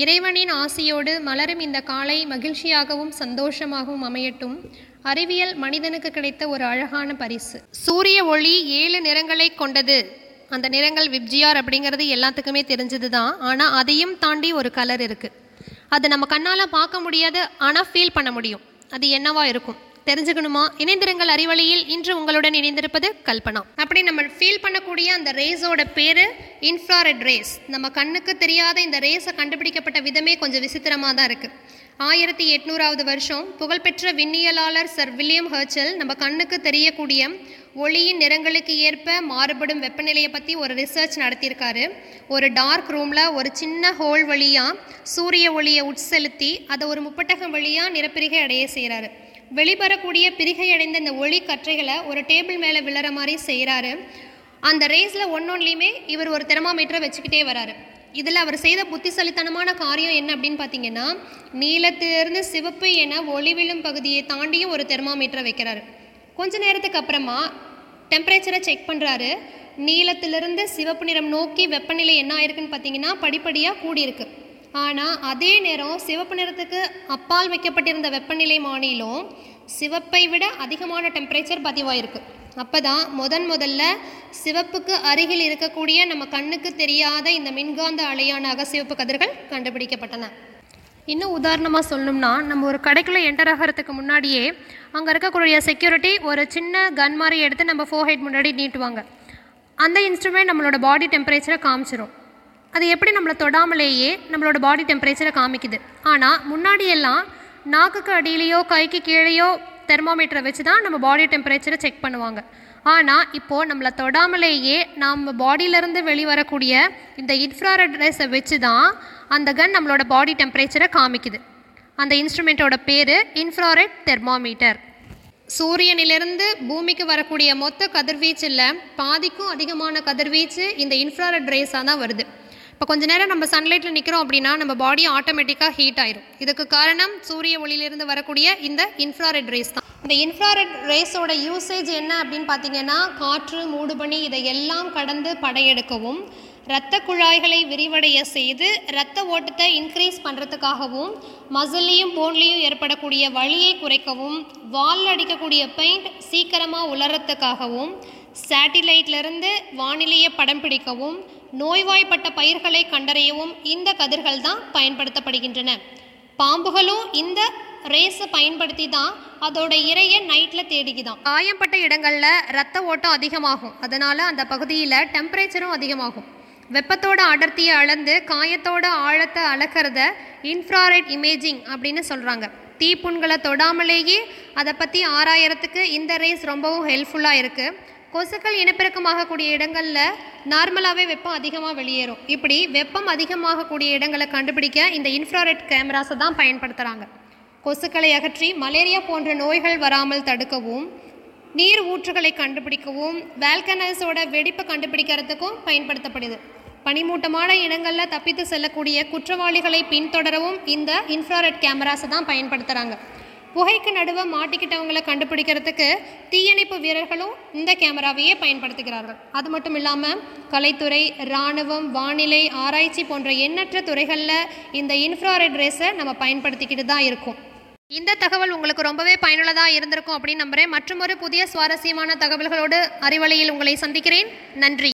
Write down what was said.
இறைவனின் ஆசியோடு மலரும் இந்த காலை மகிழ்ச்சியாகவும் சந்தோஷமாகவும் அமையட்டும். அறிவியல் மனிதனுக்கு கிடைத்த ஒரு அழகான பரிசு. சூரிய ஒளி ஏழு நிறங்களை கொண்டது. அந்த நிறங்கள் விப்ஜிஆர் அப்படிங்கிறது எல்லாத்துக்குமே தெரிஞ்சது தான் ஆனால் அதையும் தாண்டி ஒரு கலர் இருக்குது அது நம்ம கண்ணால் பார்க்க முடியாது ஆனால் ஃபீல் பண்ண முடியும். அது என்னவா இருக்கும்? தெரிஞ்சுக்கணுமா? இணைந்திருங்கள் அறிவழியில் இன்று உங்களுடன் இணைந்திருப்பது கல்பனா. அப்படி நம்ம ஃபீல் பண்ணக்கூடிய அந்த ரேஸோட பேர் இன்ஃப்ராரெட் ரேஸ் நம்ம கண்ணுக்கு தெரியாத இந்த ரேஸை கண்டுபிடிக்கப்பட்ட விதமே கொஞ்சம் விசித்திரமாக தான் இருக்குது ஆயிரத்தி எட்நூறாவது வருஷம் புகழ்பெற்ற விண்ணியலாளர் சர் வில்லியம் ஹர்ச்சல் நம்ம கண்ணுக்கு தெரியக்கூடிய ஒளியின் நிறங்களுக்கு ஏற்ப மாறுபடும் வெப்பநிலையை பற்றி ஒரு ரிசர்ச் நடத்தியிருக்காரு. ஒரு டார்க் ரூமில் ஒரு சின்ன ஹோல் வழியாக சூரிய ஒளியை உட்செலுத்தி அதை ஒரு முப்பட்டகம் வழியாக நிறப்பிரிகை அடைய செய்கிறாரு வெளிவரக்கூடிய பிரிகையடைந்த இந்த ஒளி கற்றைகளை ஒரு டேபிள் மேலே விழுற மாதிரி செய்கிறாரு. அந்த ரேஸில் ஒன்னொன்லையுமே இவர் ஒரு தெர்மாமீட்டரை வச்சுக்கிட்டே வராரு. இதில் அவர் செய்த புத்திசாலித்தனமான காரியம் என்ன அப்படின்னு பார்த்தீங்கன்னா நீலத்திலிருந்து சிவப்பு என ஒளி விழும் பகுதியை தாண்டியும் ஒரு தெர்மாமீட்டரை வைக்கிறாரு. கொஞ்ச நேரத்துக்கு அப்புறமா டெம்பரேச்சரை செக் பண்ணுறாரு. நீலத்திலிருந்து சிவப்பு நிறம் நோக்கி வெப்பநிலை என்ன ஆயிருக்குன்னு பார்த்தீங்கன்னா படிப்படியாக கூடியிருக்கு. ஆனால் அதே நேரம் சிவப்பு நிறத்துக்கு அப்பால் வைக்கப்பட்டிருந்த வெப்பநிலை மாநிலம் சிவப்பை விட அதிகமான டெம்பரேச்சர் பதிவாயிருக்கு. அப்போ தான் முதன் முதல்ல சிவப்புக்கு அருகில் இருக்கக்கூடிய நம்ம கண்ணுக்கு தெரியாத இந்த மின்காந்த அலையான அகசிவப்பு கதிர்கள் கண்டுபிடிக்கப்பட்டன. இன்னும் உதாரணமாக சொல்லணும்னா நம்ம ஒரு கடைக்குள்ளே என்டர் ஆகிறதுக்கு முன்னாடியே அங்கே இருக்கக்கூடிய செக்யூரிட்டி ஒரு சின்ன கன் மாதிரி எடுத்து நம்ம ஃபோஹெட் முன்னாடி நீட்டுவாங்க. அந்த இன்ஸ்ட்ருமெண்ட் நம்மளோட பாடி டெம்பரேச்சரை காமிச்சிரும். அது எப்படி நம்மளை தொடாமலேயே நம்மளோட பாடி டெம்பரேச்சரை காமிக்குது? ஆனால் முன்னாடியெல்லாம் நாக்குக்கு அடியிலையோ கைக்கு கீழேயோ தெர்மோமீட்டரை வச்சு தான் நம்ம பாடி டெம்பரேச்சரை செக் பண்ணுவாங்க. ஆனால் இப்போது நம்மளை தொடாமலேயே நம்ம பாடியிலேருந்து வெளிவரக்கூடிய இந்த இன்ஃப்ராரெட் ரேஸை வச்சு தான் அந்த கன் நம்மளோட பாடி டெம்பரேச்சரை காமிக்குது. அந்த இன்ஸ்ட்ருமெண்ட்டோட பேர் இன்ஃப்ராரெட் தெர்மாமீட்டர் சூரியனிலிருந்து பூமிக்கு வரக்கூடிய மொத்த கதிர்வீச்சில் பாதிக்கும் அதிகமான கதிர்வீச்சு இந்த இன்ஃப்ராரெட் ரேஸாக தான் வருது. இப்போ கொஞ்ச நேரம் நம்ம சன்லைட்டில் நிற்கிறோம் அப்படின்னா நம்ம பாடி ஆட்டோமேட்டிக்காக ஹீட் ஆயிரும். இதுக்கு காரணம் சூரிய ஒளியிலிருந்து வரக்கூடிய இந்த இன்ஃப்ராரெட் ரேஸ் தான். இந்த இன்ஃப்ராரெட் ரேஸோட யூசேஜ் என்ன அப்படின்னு பார்த்தீங்கன்னா காற்று மூடுபனி இதை எல்லாம் கடந்து படையெடுக்கவும் இரத்த குழாய்களை விரிவடைய செய்து இரத்த ஓட்டத்தை இன்க்ரீஸ் பண்ணுறதுக்காகவும் மசில்லையும் போன்லேயும் ஏற்படக்கூடிய வலியை குறைக்கவும் வால் அடிக்கக்கூடிய பெயிண்ட் சீக்கிரமாக உலரத்துக்காகவும் சேட்டிலைட்லேருந்து வானிலையை படம் பிடிக்கவும் நோய்வாய்ப்பட்ட பயிர்களை கண்டறியவும் இந்த கதிர்கள் தான் பயன்படுத்தப்படுகின்றன. பாம்புகளும் இந்த ரேஸை பயன்படுத்தி தான் அதோட இரையை நைட்டில் தேடிக்குதான் காயம்பட்ட இடங்களில் ரத்த ஓட்டம் அதிகமாகும். அதனால் அந்த பகுதியில் டெம்பரேச்சரும் அதிகமாகும். வெப்பத்தோட அடர்த்தியை அளந்து காயத்தோட ஆழத்தை அளக்கிறத இன்ஃப்ராரெட் இமேஜிங் அப்படின்னு சொல்கிறாங்க தீப்புண்களை தொடாமலேயே அதை பற்றி ஆராயறதுக்கு இந்த ரேஸ் ரொம்பவும் ஹெல்ப்ஃபுல்லாக இருக்குது கொசுக்கள் இனப்பெருக்கமாகக்கூடிய இடங்களில் நார்மலாகவே வெப்பம் அதிகமாக வெளியேறும். இப்படி வெப்பம் அதிகமாகக்கூடிய இடங்களை கண்டுபிடிக்க இந்த இன்ஃப்ராரெட் கேமராஸை தான் பயன்படுத்துகிறாங்க கொசுக்களை அகற்றி மலேரியா போன்ற நோய்கள் வராமல் தடுக்கவும் நீர் ஊற்றுகளை கண்டுபிடிக்கவும் வேல்கனல்ஸோட வெடிப்பை கண்டுபிடிக்கிறதுக்கும் பயன்படுத்தப்படுது. பனிமூட்டமான இடங்களில் தப்பித்து செல்லக்கூடிய குற்றவாளிகளை பின்தொடரவும் இந்த இன்ஃப்ராரெட் கேமராஸை தான் பயன்படுத்துகிறாங்க புகைக்கு நடுவே மாட்டிக்கிட்டவங்களை கண்டுபிடிக்கிறதுக்கு தீயணைப்பு வீரர்களும் இந்த கேமராவையே பயன்படுத்துகிறார்கள். அது மட்டும் இல்லாமல் கலைத்துறை இராணுவம் வானிலை ஆராய்ச்சி போன்ற எண்ணற்ற துறைகளில் இந்த இன்ஃப்ராரெட் ரேஸை நம்ம பயன்படுத்திக்கிட்டு தான் இருக்கோம். இந்த தகவல் உங்களுக்கு ரொம்பவே பயனுள்ளதாக இருந்திருக்கும் அப்படின்னு நம்புகிறேன் மற்றும் ஒரு புதிய சுவாரஸ்யமான தகவல்களோடு அறிவலையில் உங்களை சந்திக்கிறேன். நன்றி.